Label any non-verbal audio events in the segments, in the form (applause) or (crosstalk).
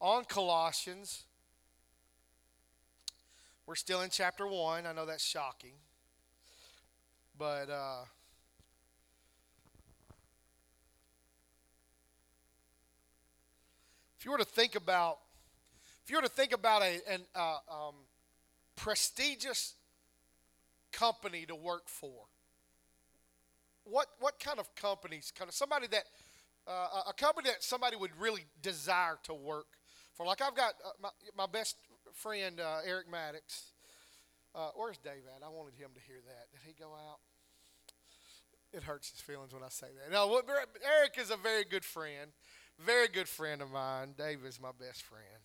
on Colossians. We're still in chapter 1. I know that's shocking. But uh, if you were to think about if you were to think about a uh, um, prestigious company to work for, what what kind of companies? Kind of somebody that uh, a company that somebody would really desire to work for. Like I've got uh, my, my best friend uh, Eric Maddox. Uh, where's Dave at? I wanted him to hear that. Did he go out? It hurts his feelings when I say that. No, Eric is a very good friend, very good friend of mine. Dave is my best friend.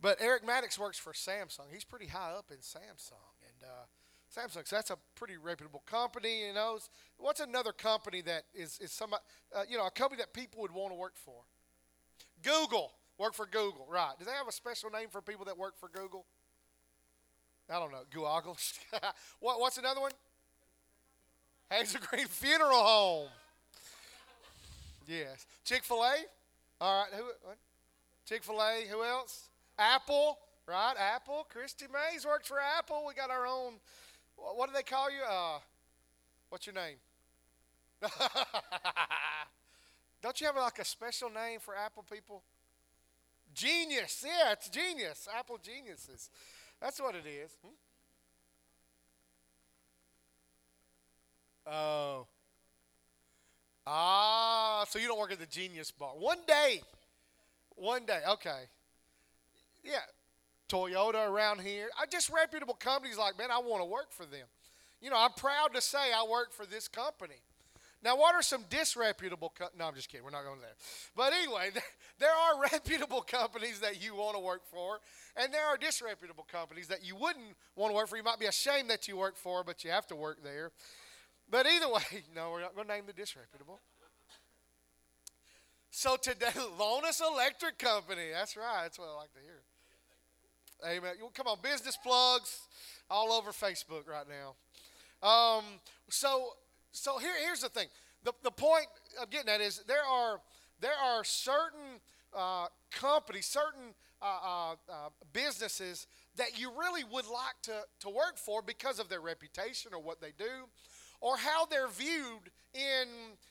But Eric Maddox works for Samsung. He's pretty high up in Samsung, and uh, Samsung. So that's a pretty reputable company. You know, what's another company that is is some uh, you know a company that people would want to work for? Google. Work for Google, right? Do they have a special name for people that work for Google? I don't know. Google. (laughs) what, what's another one? Hazel Green Funeral Home. Yes. Chick Fil A. All right. Who? Chick Fil A. Who else? Apple. Right. Apple. Christy Mays works for Apple. We got our own what do they call you? Uh, what's your name? (laughs) Don't you have like a special name for Apple people? Genius. Yeah, it's genius. Apple geniuses. That's what it is. Hmm? Oh. Ah, so you don't work at the Genius Bar. One day. One day. Okay. Yeah. Toyota around here. I just reputable companies like, man, I want to work for them. You know, I'm proud to say I work for this company. Now, what are some disreputable? Co- no, I'm just kidding. We're not going there. But anyway, (laughs) there are reputable companies that you want to work for, and there are disreputable companies that you wouldn't want to work for. You might be ashamed that you work for, but you have to work there. But either (laughs) way, no, we're not going to name the disreputable. So today, (laughs) Lonus Electric Company. That's right. That's what I like to hear. Amen. Come on, business plugs all over Facebook right now. Um, so, so here, here's the thing. The, the point of getting at is there are there are certain uh, companies, certain uh, uh, uh, businesses that you really would like to, to work for because of their reputation or what they do, or how they're viewed in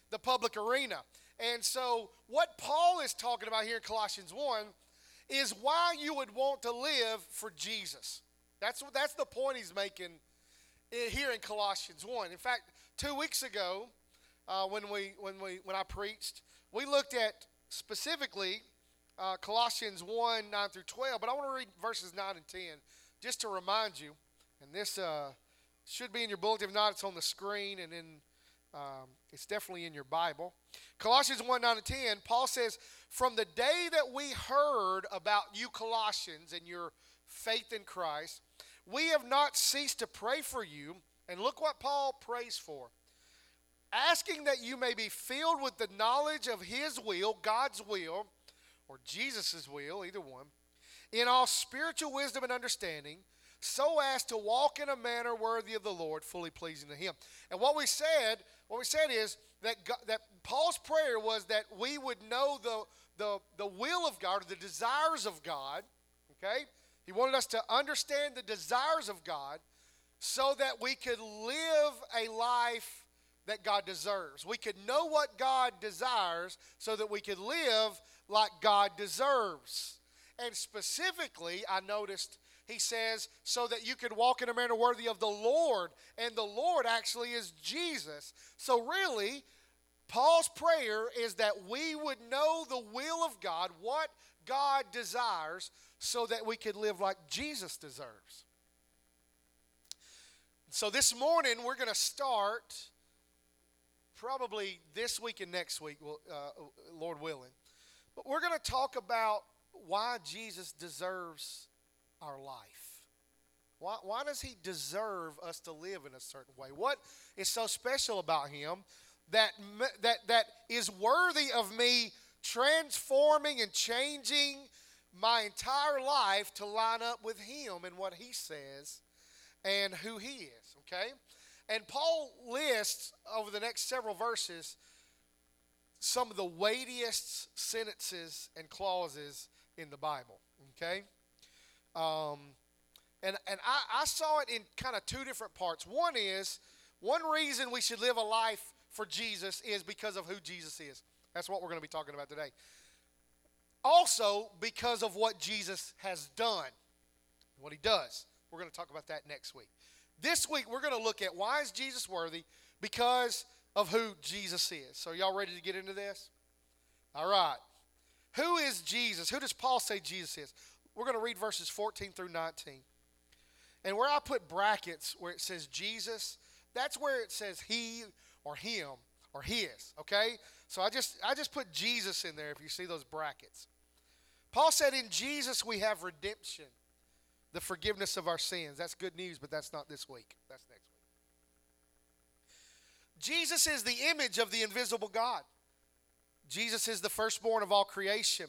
the public arena. And so, what Paul is talking about here in Colossians 1 is why you would want to live for Jesus. That's, that's the point he's making here in Colossians 1. In fact, two weeks ago, uh, when, we, when, we, when I preached, we looked at specifically uh, Colossians 1 9 through 12, but I want to read verses 9 and 10 just to remind you. And this uh, should be in your bulletin. If not, it's on the screen and in um, it's definitely in your Bible. Colossians 1 9 and 10, Paul says, From the day that we heard about you, Colossians, and your faith in Christ, we have not ceased to pray for you. And look what Paul prays for asking that you may be filled with the knowledge of His will, God's will, or Jesus' will, either one, in all spiritual wisdom and understanding so as to walk in a manner worthy of the Lord, fully pleasing to Him. And what we said, what we said is that God, that Paul's prayer was that we would know the, the, the will of God or the desires of God. Okay? He wanted us to understand the desires of God so that we could live a life that God deserves. We could know what God desires so that we could live like God deserves. And specifically, I noticed he says, so that you could walk in a manner worthy of the Lord. And the Lord actually is Jesus. So, really, Paul's prayer is that we would know the will of God, what God desires, so that we could live like Jesus deserves. So, this morning, we're going to start probably this week and next week, uh, Lord willing. But we're going to talk about why Jesus deserves our life? Why, why does he deserve us to live in a certain way? What is so special about him that, that, that is worthy of me transforming and changing my entire life to line up with him and what he says and who he is, okay? And Paul lists over the next several verses some of the weightiest sentences and clauses in the Bible. Okay? Um, and and I, I saw it in kind of two different parts. One is, one reason we should live a life for Jesus is because of who Jesus is. That's what we're going to be talking about today. Also, because of what Jesus has done, what he does. We're going to talk about that next week. This week, we're going to look at why is Jesus worthy? Because of who Jesus is. So, y'all ready to get into this? All right. Who is Jesus? Who does Paul say Jesus is? We're going to read verses 14 through 19. And where I put brackets where it says Jesus, that's where it says he or him or his, okay? So I just I just put Jesus in there if you see those brackets. Paul said in Jesus we have redemption, the forgiveness of our sins. That's good news, but that's not this week. That's next week. Jesus is the image of the invisible God. Jesus is the firstborn of all creation.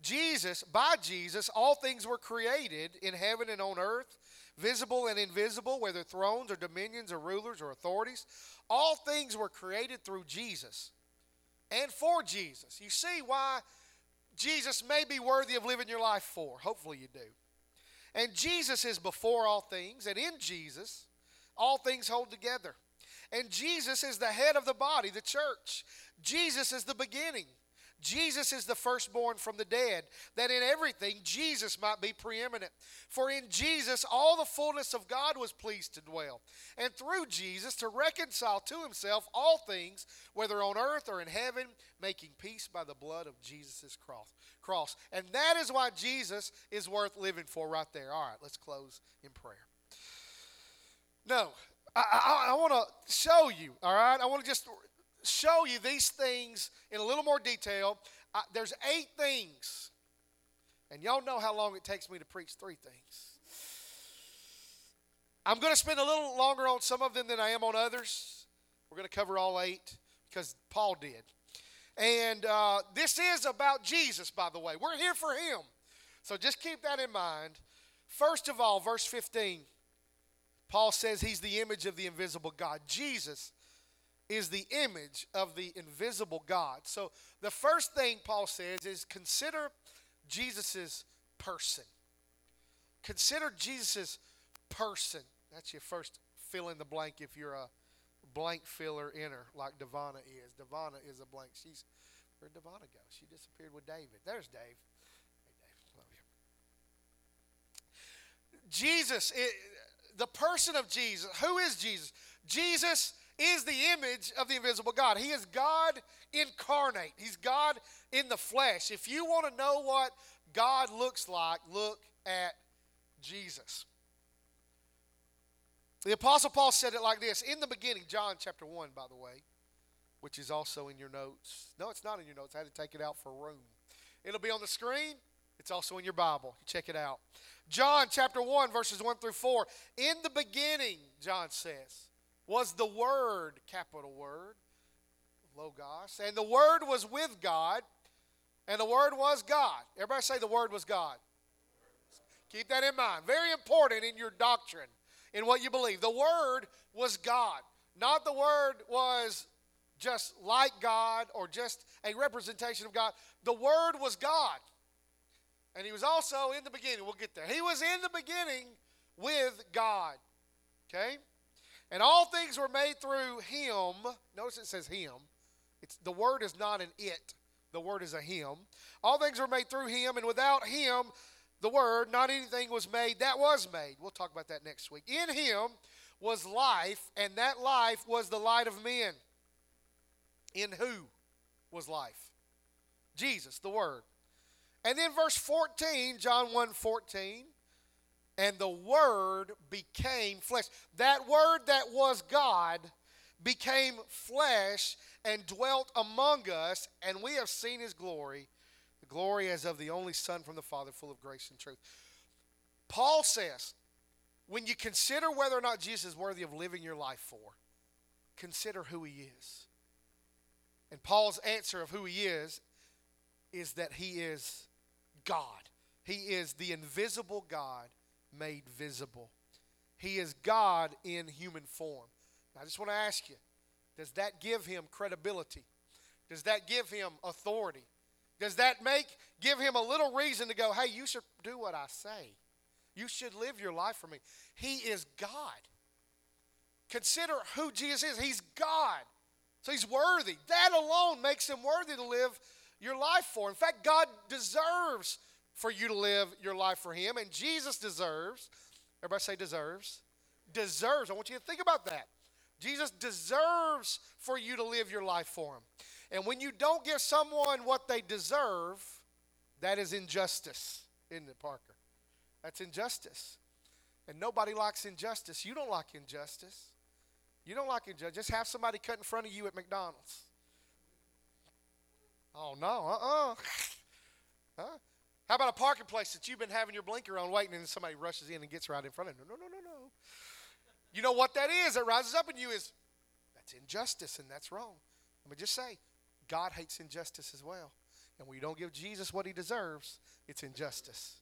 Jesus, by Jesus, all things were created in heaven and on earth, visible and invisible, whether thrones or dominions or rulers or authorities. All things were created through Jesus and for Jesus. You see why Jesus may be worthy of living your life for. Hopefully, you do. And Jesus is before all things, and in Jesus, all things hold together. And Jesus is the head of the body, the church. Jesus is the beginning. Jesus is the firstborn from the dead, that in everything Jesus might be preeminent. For in Jesus all the fullness of God was pleased to dwell, and through Jesus to reconcile to himself all things, whether on earth or in heaven, making peace by the blood of Jesus' cross. Cross. And that is why Jesus is worth living for right there. All right, let's close in prayer. No, I, I, I want to show you, all right? I want to just show you these things in a little more detail. Uh, there's eight things, and y'all know how long it takes me to preach three things. I'm going to spend a little longer on some of them than I am on others. We're going to cover all eight because Paul did. And uh, this is about Jesus, by the way. We're here for him. So just keep that in mind. First of all, verse 15, Paul says he's the image of the invisible God. Jesus is the image of the invisible God. So the first thing Paul says is consider Jesus' person. Consider Jesus' person. That's your first fill in the blank if you're a blank filler inner like Devana is. Devana is a blank. She's where'd Devana go? She disappeared with David. There's Dave. Hey Dave, love you. Jesus, it, the person of Jesus. Who is Jesus? Jesus is the image of the invisible God. He is God incarnate, He's God in the flesh. If you want to know what God looks like, look at Jesus. The Apostle Paul said it like this in the beginning, John chapter 1, by the way, which is also in your notes. No, it's not in your notes. I had to take it out for room. It'll be on the screen. It's also in your Bible. Check it out. John chapter 1, verses 1 through 4. In the beginning, John says, was the Word, capital Word, Logos. And the Word was with God, and the Word was God. Everybody say the Word was God. Keep that in mind. Very important in your doctrine, in what you believe. The Word was God. Not the Word was just like God or just a representation of God. The Word was God. And He was also in the beginning. We'll get there. He was in the beginning with God. Okay? And all things were made through him. Notice it says him. It's, the word is not an it, the word is a him. All things were made through him, and without him, the word, not anything was made that was made. We'll talk about that next week. In him was life, and that life was the light of men. In who was life? Jesus, the Word. And then verse 14, John 1 14 and the Word became flesh. That Word that was God became flesh and dwelt among us, and we have seen His glory, the glory as of the only Son from the Father, full of grace and truth. Paul says, when you consider whether or not Jesus is worthy of living your life for, consider who He is. And Paul's answer of who He is is that He is God. He is the invisible God made visible. He is God in human form. I just want to ask you does that give him credibility? Does that give him authority? Does that make give him a little reason to go, "Hey, you should do what I say. You should live your life for me." He is God. Consider who Jesus is. He's God. So he's worthy. That alone makes him worthy to live your life for. In fact, God deserves for you to live your life for him, and Jesus deserves. Everybody say deserves. Deserves. I want you to think about that. Jesus deserves for you to live your life for him. And when you don't give someone what they deserve, that is injustice, isn't it, Parker? That's injustice. And nobody likes injustice. You don't like injustice. You don't like injustice. Just have somebody cut in front of you at McDonald's. Oh, no. Uh uh huh? How about a parking place that you've been having your blinker on waiting and somebody rushes in and gets right in front of you? No, no, no, no. No. You know what that is that rises up in you is that's injustice and that's wrong. Let me just say, God hates injustice as well. And when you don't give Jesus what he deserves, it's injustice.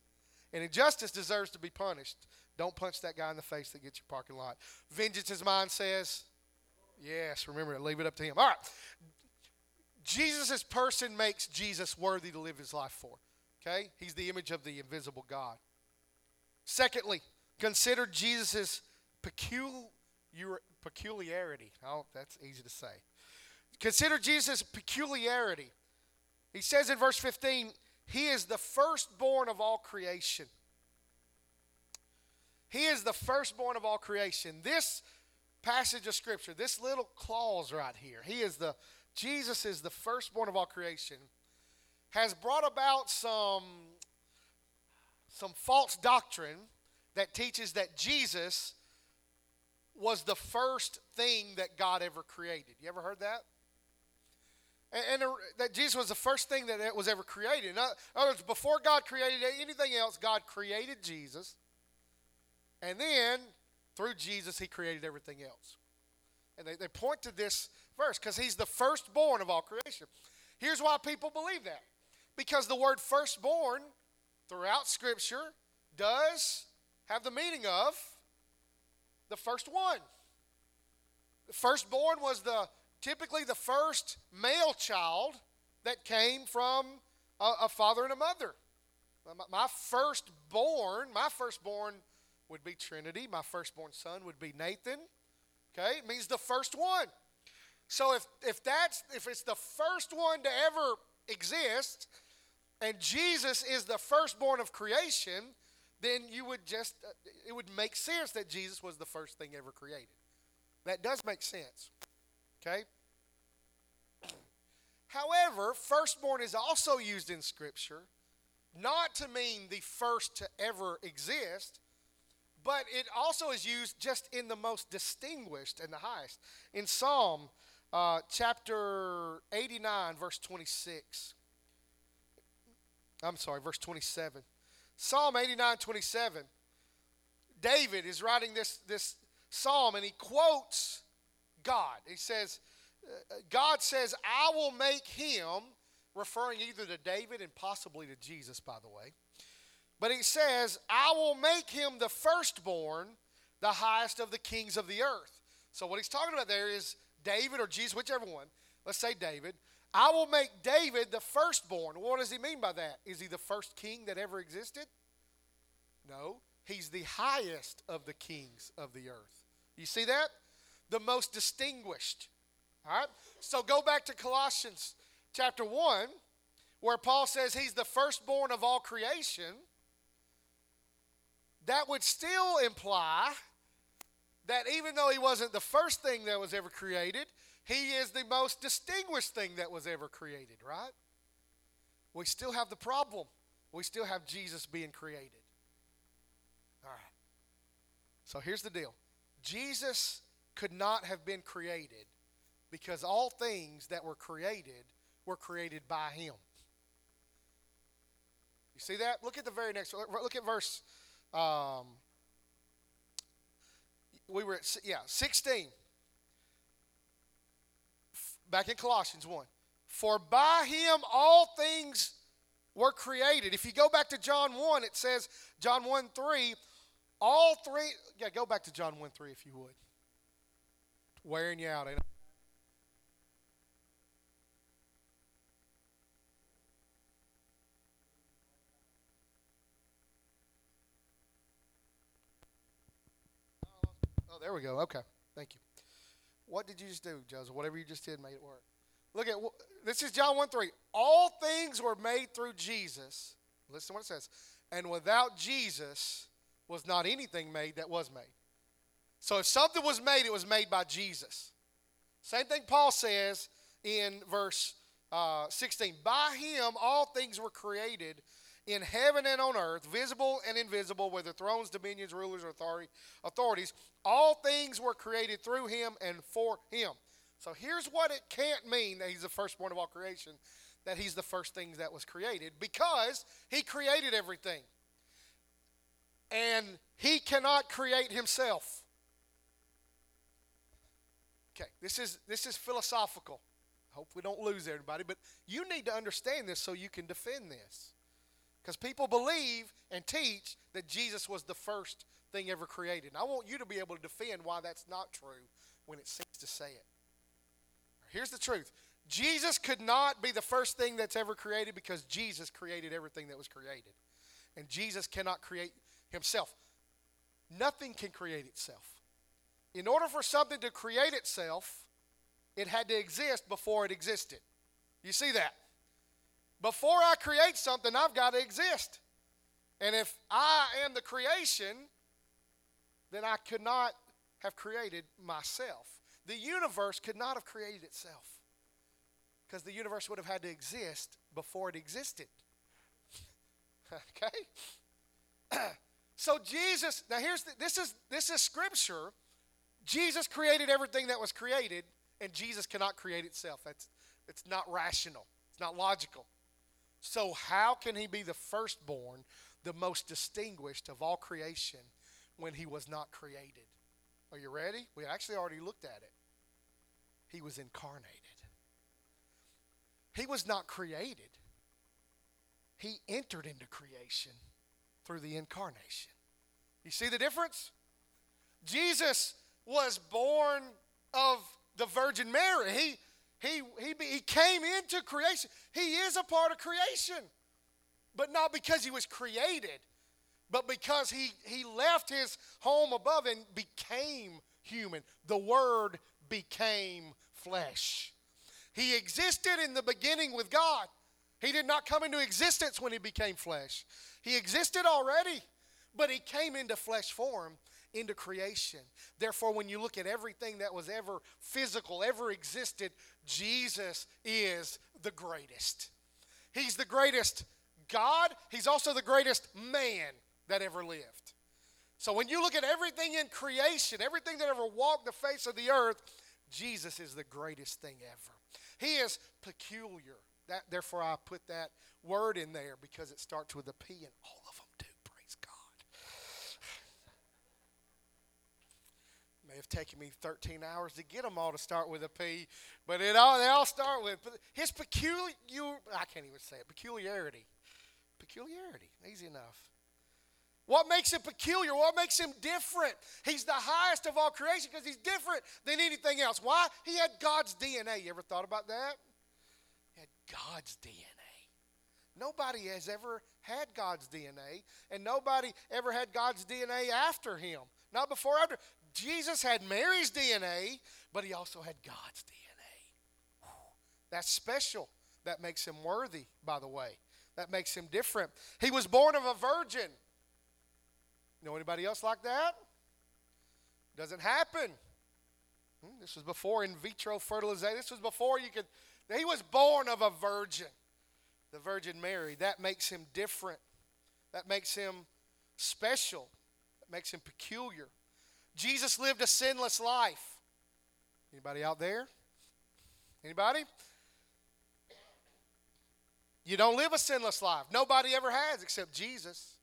And injustice deserves to be punished. Don't punch that guy in the face that gets your parking lot. Vengeance is mine says, yes, remember it, leave it up to him. All right. Jesus' person makes Jesus worthy to live his life for. Okay? He's the image of the invisible God. Secondly, consider Jesus' peculiarity. Oh, that's easy to say. Consider Jesus' peculiarity. He says in verse 15, He is the firstborn of all creation. He is the firstborn of all creation. This passage of Scripture, this little clause right here, He is the, Jesus is the firstborn of all creation, has brought about some, some false doctrine that teaches that Jesus was the first thing that God ever created. You ever heard that? And, and, that Jesus was the first thing that was ever created. In other words, before God created anything else, God created Jesus. And then, through Jesus, he created everything else. And they, they point to this verse because he's the firstborn of all creation. Here's why people believe that because the word firstborn throughout Scripture does have the meaning of the first one. The firstborn was the typically the first male child that came from a, a father and a mother. My, firstborn, my firstborn would be Trinity. My firstborn son would be Nathan. Okay, it means the first one. So if if that's if it's the first one to ever exist, and Jesus is the firstborn of creation, then you would just it would make sense that Jesus was the first thing ever created. That does make sense. Okay? However, firstborn is also used in Scripture not to mean the first to ever exist, but it also is used just in the most distinguished and the highest. In Psalm uh, chapter 89, verse 26. I'm sorry, verse 27. Psalm 89, 27. David is writing this, this psalm and he quotes God. He says, uh, God says, I will make him, referring either to David and possibly to Jesus, by the way. But he says, I will make him the firstborn, the highest of the kings of the earth. So what he's talking about there is David or Jesus, whichever one. Let's say David. I will make David the firstborn. What does he mean by that? Is he the first king that ever existed? No. He's the highest of the kings of the earth. You see that? The most distinguished. All right? So go back to Colossians chapter 1, where Paul says he's the firstborn of all creation that would still imply that even though he wasn't the first thing that was ever created, he is the most distinguished thing that was ever created, right? We still have the problem. We still have Jesus being created. All right. So here's the deal Jesus could not have been created because all things that were created were created by him. You see that? Look at the very next look at verse um, we were at, yeah, 16 back in Colossians 1. For by him all things were created. If you go back to John 1, it says, John 1 3, all three, yeah, go back to John 1 3 if you would. Wearing you out, ain't I? Oh, there we go. Okay. Thank you. What did you just do, Joseph? Whatever you just did made it work. Look at this is John 1 3. All things were made through Jesus. Listen to what it says. And without Jesus was not anything made that was made. So if something was made, it was made by Jesus. Same thing Paul says in verse uh, 16. By him all things were created in heaven and on earth, visible and invisible, whether thrones, dominions, rulers, or authority, authorities. All things were created through him and for him. So here's what it can't mean that he's the firstborn of all creation, that he's the first thing that was created, because he created everything. And he cannot create himself. Okay, this is this is philosophical. Hope we don't lose everybody, but you need to understand this so you can defend this. Because people believe and teach that Jesus was the first thing ever created. And I want you to be able to defend why that's not true when it seems to say it. Here's the truth Jesus could not be the first thing that's ever created because Jesus created everything that was created. And Jesus cannot create himself. Nothing can create itself. In order for something to create itself, it had to exist before it existed. You see that? Before I create something, I've got to exist. And if I am the creation, then I could not have created myself. The universe could not have created itself because the universe would have had to exist before it existed. (laughs) okay? (clears throat) so Jesus, now here's the, this is this is scripture. Jesus created everything that was created, and Jesus cannot create itself. That's it's not rational. It's not logical. So how can he be the firstborn, the most distinguished of all creation, when he was not created? Are you ready? We actually already looked at it he was incarnated. He was not created, he entered into creation through the incarnation. You see the difference? Jesus was born of the Virgin Mary. He, he, he, he came into creation. He is a part of creation, but not because he was created, but because he, he left his home above and became human. The Word became flesh. He existed in the beginning with God. He did not come into existence when he became flesh. He existed already, but he came into flesh form into creation. Therefore, when you look at everything that was ever physical, ever existed, Jesus is the greatest. He's the greatest God, He's also the greatest man that ever lived. So when you look at everything in creation, everything that ever walked the face of the earth, Jesus is the greatest thing ever. He is peculiar. That, therefore, I put that word in there because it starts with a P, and all of them do. Praise God. May have taken me 13 hours to get them all to start with a P, but it all they all start with his peculiar. I can't even say it. Peculiarity. Peculiarity. Easy enough. What makes him peculiar? What makes him different? He's the highest of all creation because he's different than anything else. Why? He had God's DNA. You ever thought about that? He had God's DNA. Nobody has ever had God's DNA, and nobody ever had God's DNA after him. Not before, after. Jesus had Mary's DNA, but he also had God's DNA. That's special. That makes him worthy, by the way. That makes him different. He was born of a virgin. Know anybody else like that? Doesn't happen. Hmm, this was before in vitro fertilization. This was before you could. He was born of a virgin, the Virgin Mary. That makes him different. That makes him special. That makes him peculiar. Jesus lived a sinless life. Anybody out there? Anybody? You don't live a sinless life. Nobody ever has except Jesus.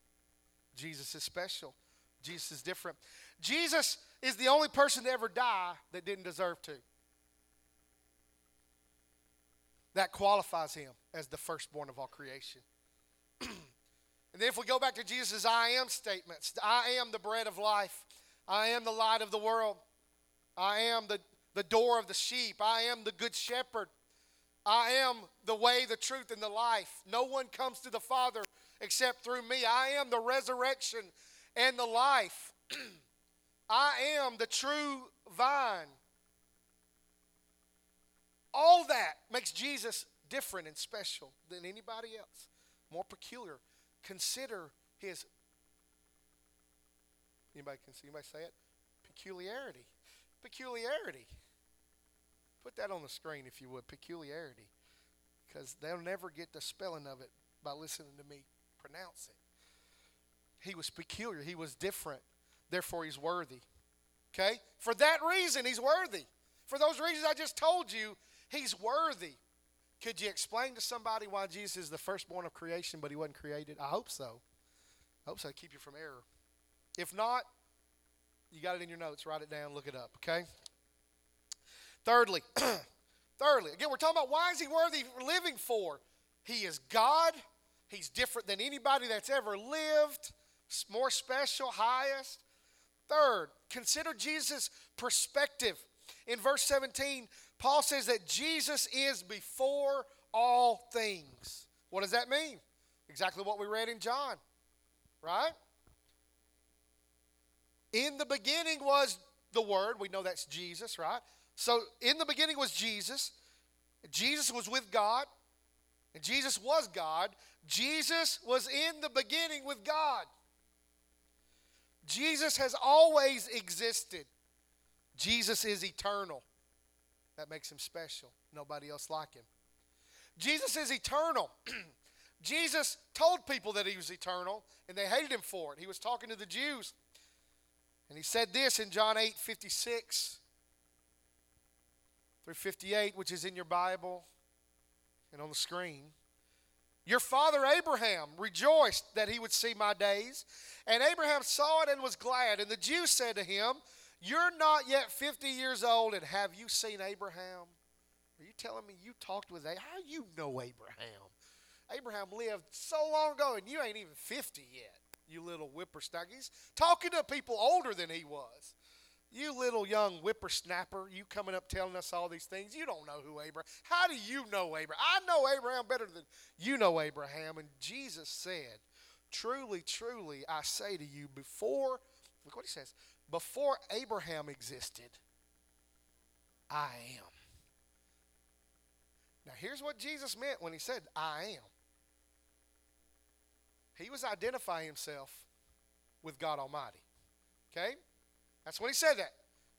Jesus is special. Jesus is different. Jesus is the only person to ever die that didn't deserve to. That qualifies him as the firstborn of all creation. (clears throat) and then if we go back to Jesus' I am statements I am the bread of life, I am the light of the world, I am the, the door of the sheep, I am the good shepherd, I am the way, the truth, and the life. No one comes to the Father except through me. I am the resurrection and the life. (clears throat) I am the true vine. All that makes Jesus different and special than anybody else, more peculiar. Consider his anybody can see anybody say it? Peculiarity. Peculiarity. Put that on the screen if you would. Peculiarity. Because they'll never get the spelling of it by listening to me pronounce it. He was peculiar. He was different. Therefore, he's worthy. Okay? For that reason, he's worthy. For those reasons I just told you, he's worthy. Could you explain to somebody why Jesus is the firstborn of creation, but he wasn't created? I hope so. I hope so. Keep you from error. If not, you got it in your notes. Write it down. Look it up. Okay. Thirdly, (clears throat) thirdly, again, we're talking about why is he worthy living for? He is God. He's different than anybody that's ever lived. More special, highest. Third, consider Jesus' perspective. In verse 17, Paul says that Jesus is before all things. What does that mean? Exactly what we read in John, right? In the beginning was the Word. We know that's Jesus, right? So in the beginning was Jesus. Jesus was with God, and Jesus was God. Jesus was in the beginning with God. Jesus has always existed. Jesus is eternal. That makes him special. Nobody else like him. Jesus is eternal. (clears throat) Jesus told people that he was eternal, and they hated him for it. He was talking to the Jews. And he said this in John 8 56 through 58, which is in your Bible and on the screen. Your father Abraham rejoiced that he would see my days, and Abraham saw it and was glad. And the Jews said to him, You're not yet 50 years old, and have you seen Abraham? Are you telling me you talked with Abraham? How you know Abraham? Abraham lived so long ago, and you ain't even 50 yet you little whippersnappers. Talking to people older than he was. You little young whippersnapper, you coming up telling us all these things. You don't know who Abraham. How do you know Abraham? I know Abraham better than you know Abraham. And Jesus said, Truly, truly, I say to you, before, look what he says, before Abraham existed, I am. Now, here's what Jesus meant when he said, I am. He was identifying himself with God Almighty. Okay? That's when he said that.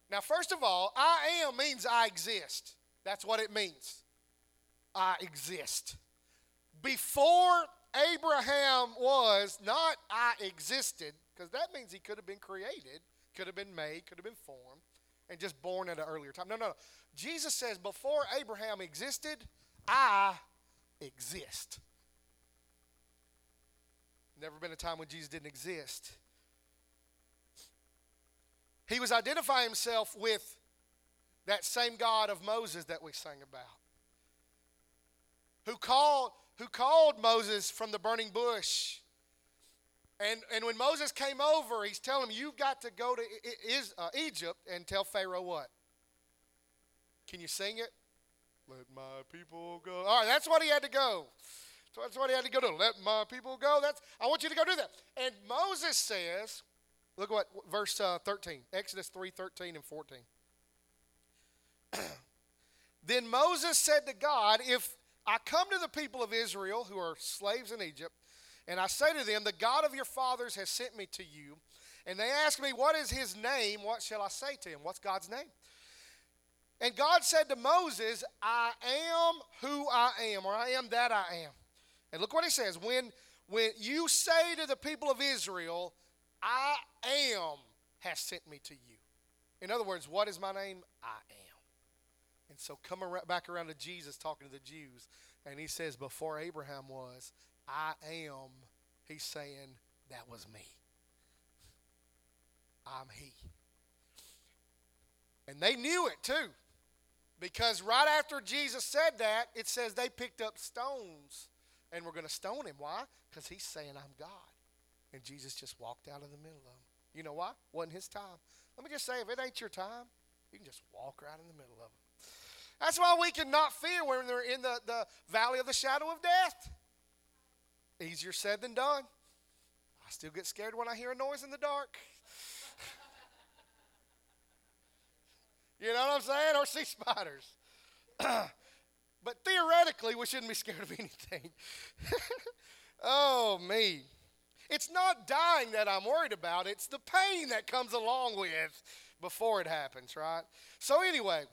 Now, first of all, I am means I exist. That's what it means. I exist. Before Abraham was, not I existed, because that means he could have been created, could have been made, could have been formed, and just born at an earlier time. No, no, no. Jesus says, before Abraham existed, I exist. Never been a time when Jesus didn't exist. He was identifying himself with that same God of Moses that we sang about. Who called, who called Moses from the burning bush. And, and when Moses came over, he's telling him, You've got to go to uh, Egypt and tell Pharaoh what? Can you sing it? Let my people go. All right, that's what he had to go. So that's what he had to go do. Let my people go. That's I want you to go do that. And Moses says, look what verse uh, 13, Exodus 3, 13 and 14. (clears throat) then Moses said to God, If I come to the people of Israel who are slaves in Egypt, and I say to them, The God of your fathers has sent me to you, and they ask me, What is his name? What shall I say to him? What's God's name? And God said to Moses, I am who I am, or I am that I am. And look what he says when, when you say to the people of Israel, I am has sent me to you. In other words, what is my name? I am. And so come around, back around to Jesus talking to the Jews, and he says, Before Abraham was, I am. He's saying, That was me. I'm he. And they knew it too. Because right after Jesus said that, it says they picked up stones and we're going to stone him. Why? Because he's saying, I'm God. And Jesus just walked out of the middle of them. You know why? Wasn't his time. Let me just say, if it ain't your time, you can just walk right in the middle of them. That's why we cannot fear when they're in the, the valley of the shadow of death. Easier said than done. I still get scared when I hear a noise in the dark. (laughs) You know what I'm saying? Or see spiders. (clears throat) but theoretically, we shouldn't be scared of (laughs) anything. oh, me. It's not dying that I'm worried about, it's the pain that comes along with before it happens, right? So, anyway,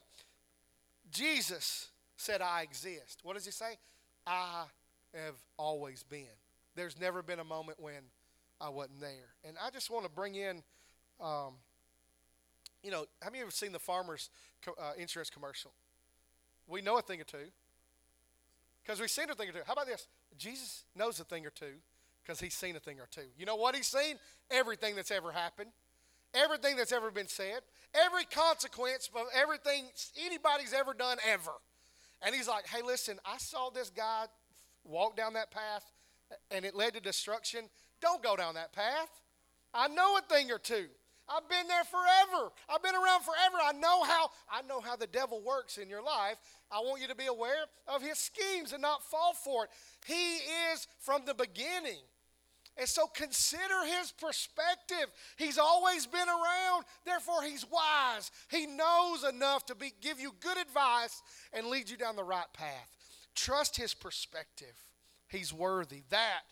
Jesus said, I exist. What does he say? I have always been. There's never been a moment when I wasn't there. And I just want to bring in, um, you know, have you ever seen the farmer's uh, insurance commercial? We know a thing or two because we've seen a thing or two. How about this? Jesus knows a thing or two because he's seen a thing or two. You know what he's seen? Everything that's ever happened, everything that's ever been said, every consequence of everything anybody's ever done ever. And he's like, hey, listen, I saw this guy walk down that path and it led to destruction. Don't go down that path. I know a thing or two. I've been there forever. I've been around forever. I know how I know how the devil works in your life. I want you to be aware of his schemes and not fall for it. He is from the beginning. And so consider his perspective. He's always been around, therefore he's wise. He knows enough to be, give you good advice and lead you down the right path. Trust his perspective. He's worthy. That,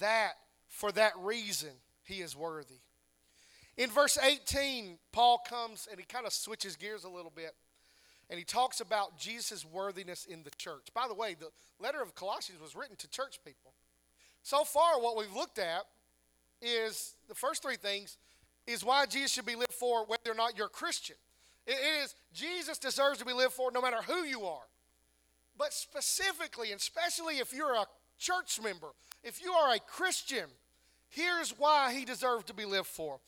that, for that reason, he is worthy. In verse 18, Paul comes and he kind of switches gears a little bit and he talks about Jesus' worthiness in the church. By the way, the letter of Colossians was written to church people. So far, what we've looked at is the first three things is why Jesus should be lived for whether or not you're a Christian. it is Jesus deserves to be lived for no matter who you are. But specifically, and especially if you're a church member, if you are a Christian, here's why he deserves to be lived for.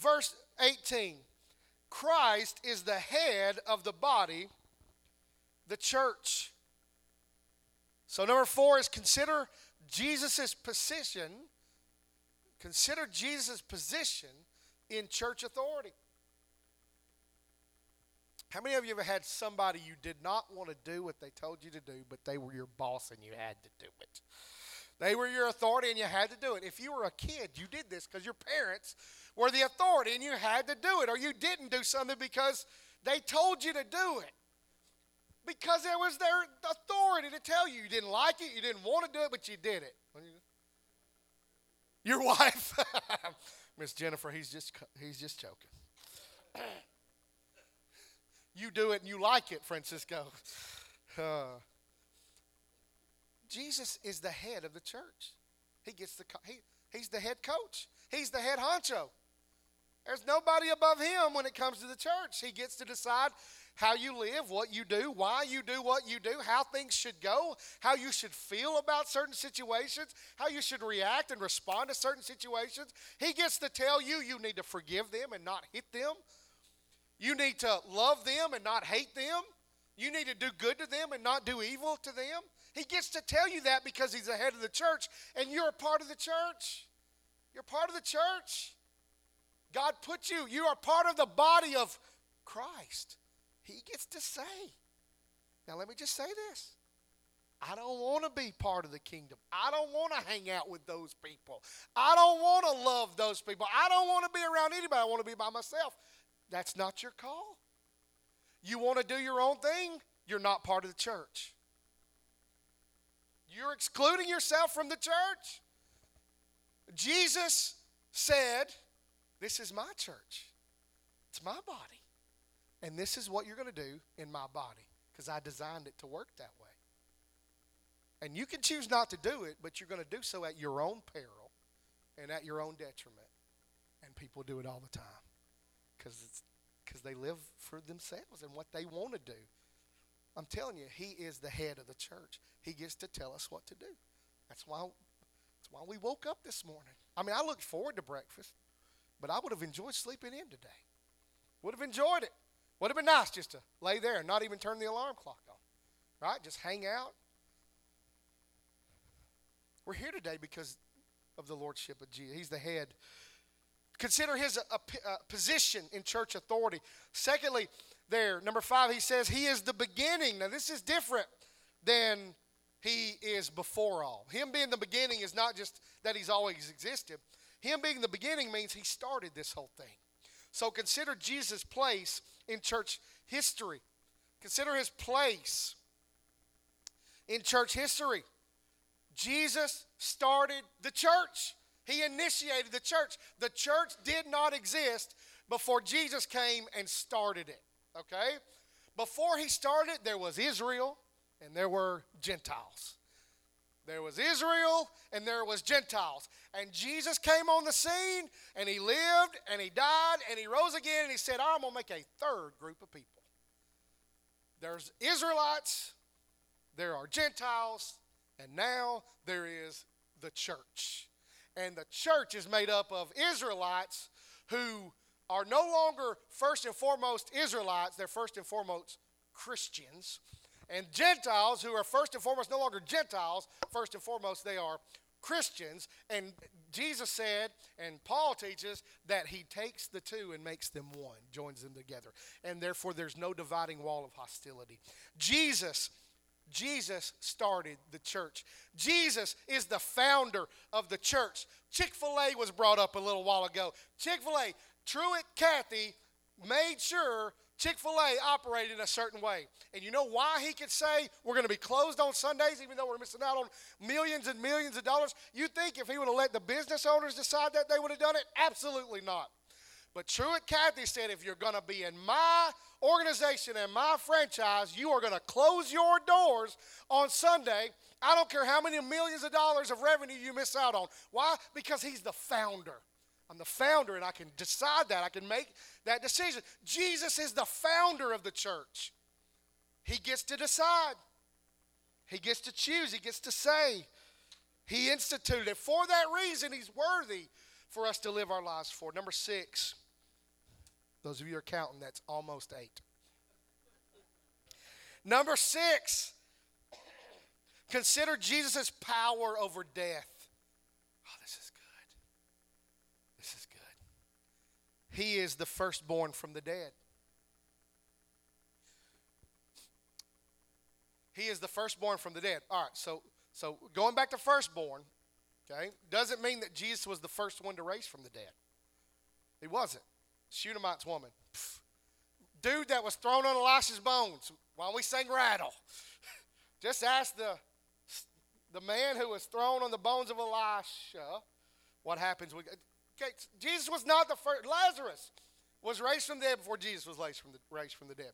Verse 18 Christ is the head of the body, the church. So, number four is consider Jesus' position, consider Jesus' position in church authority. How many of you ever had somebody you did not want to do what they told you to do, but they were your boss and you had to do it? They were your authority and you had to do it. If you were a kid, you did this because your parents were the authority and you had to do it, or you didn't do something because they told you to do it because it was their authority to tell you. You didn't like it, you didn't want to do it, but you did it. Your (laughs) wife, (laughs) Miss Jennifer, he's just he's just joking. (clears throat) you do it and you like it, Francisco. (laughs) Uh, Jesus is the head of the church. He gets the he, he's the head coach. He's the head honcho. There's nobody above him when it comes to the church. He gets to decide how you live, what you do, why you do what you do, how things should go, how you should feel about certain situations, how you should react and respond to certain situations. He gets to tell you you need to forgive them and not hit them. You need to love them and not hate them. You need to do good to them and not do evil to them. He gets to tell you that because he's the head of the church and you're a part of the church. You're part of the church. God put you, you are part of the body of Christ. He gets to say. Now, let me just say this. I don't want to be part of the kingdom. I don't want to hang out with those people. I don't want to love those people. I don't want to be around anybody. I want to be by myself. That's not your call. You want to do your own thing, you're not part of the church. You're excluding yourself from the church. Jesus said, This is my church, it's my body. And this is what you're going to do in my body because I designed it to work that way. And you can choose not to do it, but you're going to do so at your own peril and at your own detriment. And people do it all the time because because they live for themselves and what they want to do. I'm telling you, he is the head of the church. He gets to tell us what to do. That's why that's why we woke up this morning. I mean, I looked forward to breakfast, but I would have enjoyed sleeping in today. Would have enjoyed it. Would have been nice just to lay there and not even turn the alarm clock on, right? Just hang out. We're here today because of the lordship of Jesus. He's the head. Consider his a, a, a position in church authority. Secondly, there, number five, he says he is the beginning. Now, this is different than he is before all. Him being the beginning is not just that he's always existed. Him being the beginning means he started this whole thing. So consider Jesus' place in church history. Consider his place in church history. Jesus started the church. He initiated the church. The church did not exist before Jesus came and started it. Okay? Before he started, there was Israel and there were Gentiles. There was Israel and there was Gentiles. And Jesus came on the scene and he lived and he died and he rose again and he said, I'm going to make a third group of people. There's Israelites, there are Gentiles, and now there is the church. And the church is made up of Israelites who are no longer first and foremost Israelites, they're first and foremost Christians. And Gentiles, who are first and foremost no longer Gentiles, first and foremost they are Christians. And Jesus said, and Paul teaches, that he takes the two and makes them one, joins them together. And therefore there's no dividing wall of hostility. Jesus Jesus started the church. Jesus is the founder of the church. Chick fil A was brought up a little while ago. Chick fil A, Truett Cathy made sure Chick fil A operated in a certain way. And you know why he could say we're going to be closed on Sundays, even though we're missing out on millions and millions of dollars? You think if he would have let the business owners decide that, they would have done it? Absolutely not. But Truett Cathy said if you're going to be in my organization and my franchise, you are going to close your doors on Sunday. I don't care how many millions of dollars of revenue you miss out on. Why? Because he's the founder. I'm the founder and I can decide that. I can make that decision. Jesus is the founder of the church. He gets to decide, he gets to choose, he gets to say. He instituted it. For that reason, he's worthy for us to live our lives for. Number six, those of you are counting, that's almost eight. Number six, consider Jesus' power over death. Oh, this is good. This is good. He is the firstborn from the dead. He is the firstborn from the dead. All right, so so going back to firstborn, okay, doesn't mean that Jesus was the first one to raise from the dead. He wasn't. Shunammite's woman. Dude that was thrown on Elisha's bones while we sang rattle. (laughs) Just ask the, the man who was thrown on the bones of Elisha what happens. Okay, Jesus was not the first. Lazarus was raised from the dead before Jesus was raised from the, raised from the dead.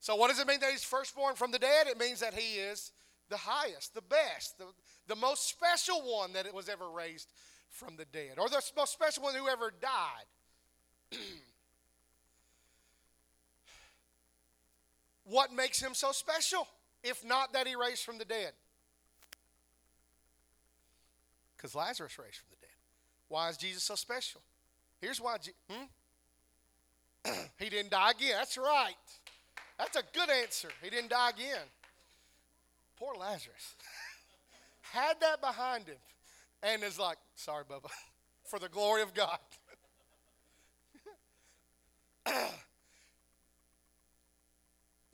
So, what does it mean that he's firstborn from the dead? It means that he is the highest, the best, the, the most special one that was ever raised from the dead, or the most special one who ever died. (clears throat) what makes him so special if not that he raised from the dead? Because Lazarus raised from the dead. Why is Jesus so special? Here's why. Hmm? (clears throat) he didn't die again. That's right. That's a good answer. He didn't die again. Poor Lazarus. (laughs) Had that behind him and is like, sorry, Bubba, (laughs) for the glory of God. (laughs)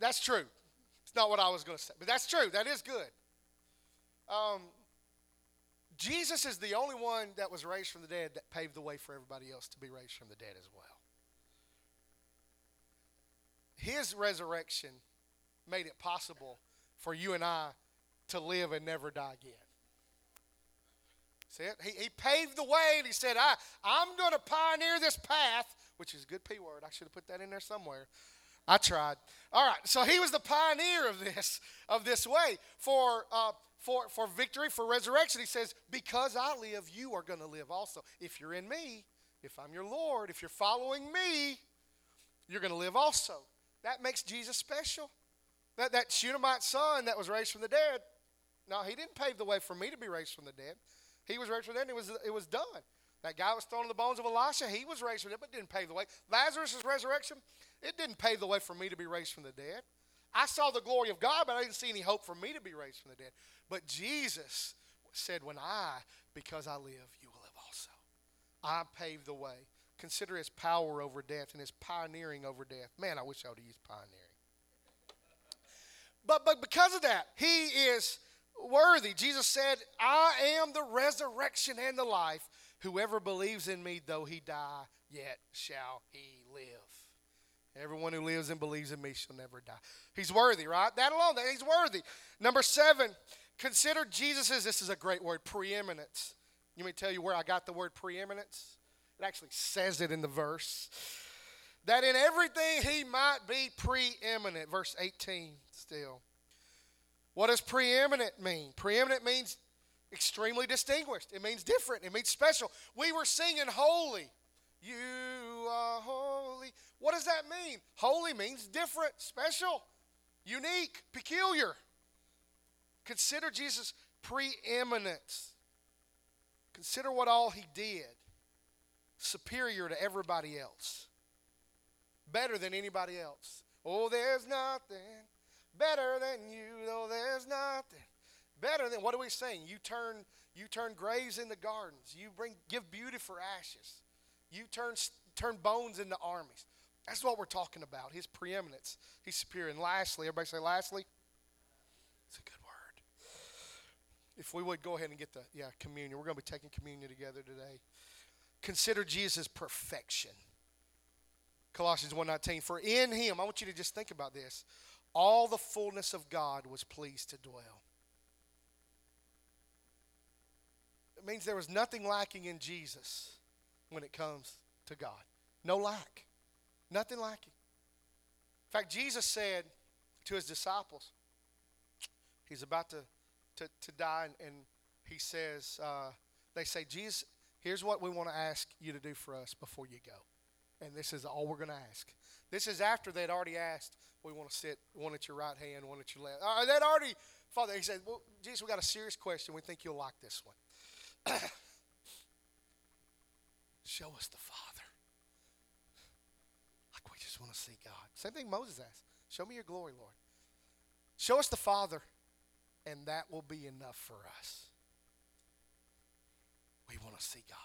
that's true. It's not what I was going to say, but that's true. That is good. Um, Jesus is the only one that was raised from the dead that paved the way for everybody else to be raised from the dead as well. His resurrection made it possible for you and I to live and never die again. See it? He, he paved the way and he said, I, I'm going to pioneer this path which is a good P word. I should have put that in there somewhere. I tried. All right, so he was the pioneer of this of this way for uh, for for victory for resurrection. He says, "Because I live, you are going to live also. If you're in me, if I'm your Lord, if you're following me, you're going to live also." That makes Jesus special. That that Shunammite son that was raised from the dead. No, he didn't pave the way for me to be raised from the dead. He was raised from the dead. It was it was done. That guy was thrown in the bones of Elisha. He was raised from the dead, but didn't pave the way. Lazarus' resurrection, it didn't pave the way for me to be raised from the dead. I saw the glory of God, but I didn't see any hope for me to be raised from the dead. But Jesus said, When I, because I live, you will live also. I paved the way. Consider his power over death and his pioneering over death. Man, I wish I would have used pioneering. But, but because of that, he is worthy. Jesus said, I am the resurrection and the life. Whoever believes in me, though he die, yet shall he live. Everyone who lives and believes in me shall never die. He's worthy, right? That alone, he's worthy. Number seven, consider Jesus' this is a great word, preeminence. Let me tell you where I got the word preeminence. It actually says it in the verse. That in everything he might be preeminent. Verse 18 still. What does preeminent mean? Preeminent means extremely distinguished. It means different. It means special. We were singing holy. You are holy. What does that mean? Holy means different, special, unique, peculiar. Consider Jesus' preeminence. Consider what all he did. Superior to everybody else. Better than anybody else. Oh, there's nothing better than you. Oh, there's nothing better than what are we saying? You turn you turn graves into gardens. You bring give beauty for ashes. You turn turn bones into armies. That's what we're talking about. His preeminence. He's superior. And lastly, everybody say lastly. It's a good. If we would go ahead and get the yeah communion, we're going to be taking communion together today. Consider Jesus' perfection. Colossians 1:19 For in him, I want you to just think about this. All the fullness of God was pleased to dwell. It means there was nothing lacking in Jesus when it comes to God. No lack. Nothing lacking. In fact, Jesus said to his disciples, he's about to, to, to die, and, and he says, uh, they say, Jesus, here's what we want to ask you to do for us before you go. And this is all we're going to ask. This is after they'd already asked, we want to sit one at your right hand, one at your left. Uh, they'd already, Father, he said, well, Jesus, we got a serious question. We think you'll like this one. (coughs) Show us the Father Like we just want to see God. Same thing Moses asked. Show me your glory, Lord. Show us the Father, and that will be enough for us. We want to see God.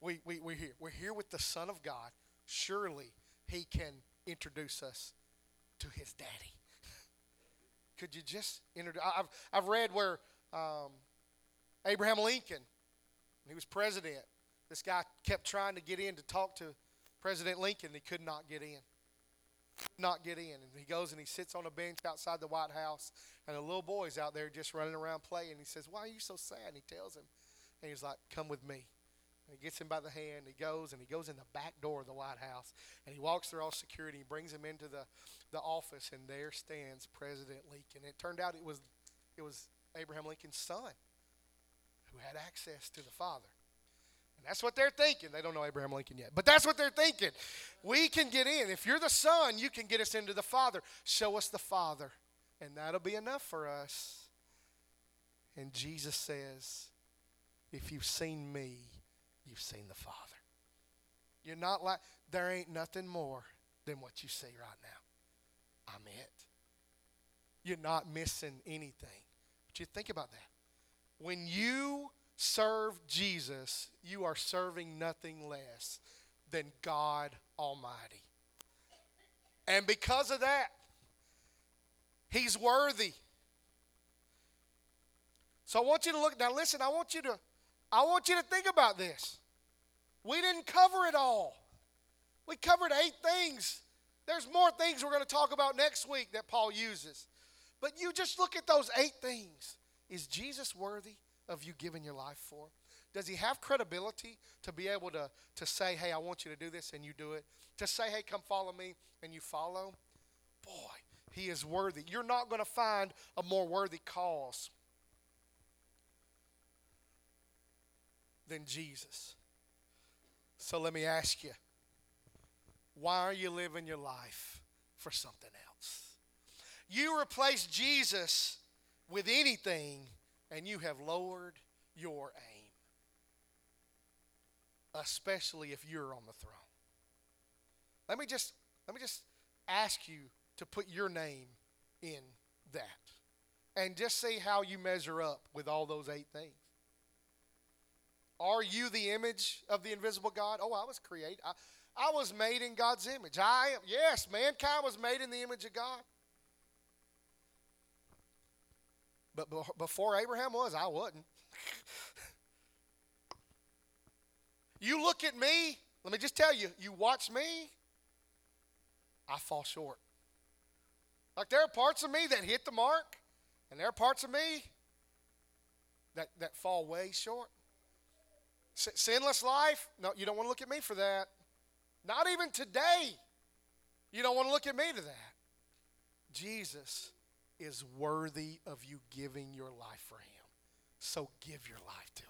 We, we, we're here. We're here with the Son of God. Surely he can introduce us to his daddy. (laughs) Could you just introduce? I've, I've read where um, Abraham Lincoln, he was president, this guy kept trying to get in to talk to President Lincoln, he could not get in. Not get in. And he goes and he sits on a bench outside the White House, and a little boy's out there just running around playing. He says, Why are you so sad? And he tells him, and he's like, Come with me. And he gets him by the hand. He goes and he goes in the back door of the White House, and he walks through all security. He brings him into the, the office, and there stands President Lincoln. It turned out it was it was Abraham Lincoln's son who had access to the Father. That's what they're thinking. They don't know Abraham Lincoln yet, but that's what they're thinking. We can get in. If you're the Son, you can get us into the Father. Show us the Father, and that'll be enough for us. And Jesus says, If you've seen me, you've seen the Father. You're not like, there ain't nothing more than what you see right now. I'm it. You're not missing anything. But you think about that. When you serve Jesus, you are serving nothing less than God Almighty. And because of that, He's worthy. So I want you to look now listen, I want you to I want you to think about this. We didn't cover it all. We covered eight things. There's more things we're going to talk about next week that Paul uses. But you just look at those eight things. Is Jesus worthy? Of you giving your life for? Does he have credibility to be able to, to say, hey, I want you to do this and you do it? To say, hey, come follow me and you follow? Boy, he is worthy. You're not going to find a more worthy cause than Jesus. So let me ask you why are you living your life for something else? You replace Jesus with anything and you have lowered your aim, especially if you're on the throne. Let me just let me just ask you to put your name in that and just see how you measure up with all those eight things. Are you the image of the invisible God? Oh, I was created. I, I was made in God's image. I am. Yes, mankind was made in the image of God. But before Abraham was, I wasn't. (laughs) You look at me, let me just tell you, you watch me, I fall short. Like there are parts of me that hit the mark, and there are parts of me that, that fall way short. Sinless life, no, you don't want to look at me for that. Not even today. You don't want to look at me to that. Jesus is worthy of you giving your life for him. So give your life to him.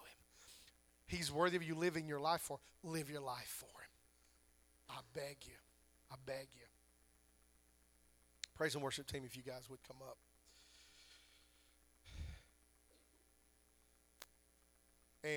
He's worthy of you living your life for. Live your life for him. I beg you. I beg you. Praise and worship team, if you guys would come up.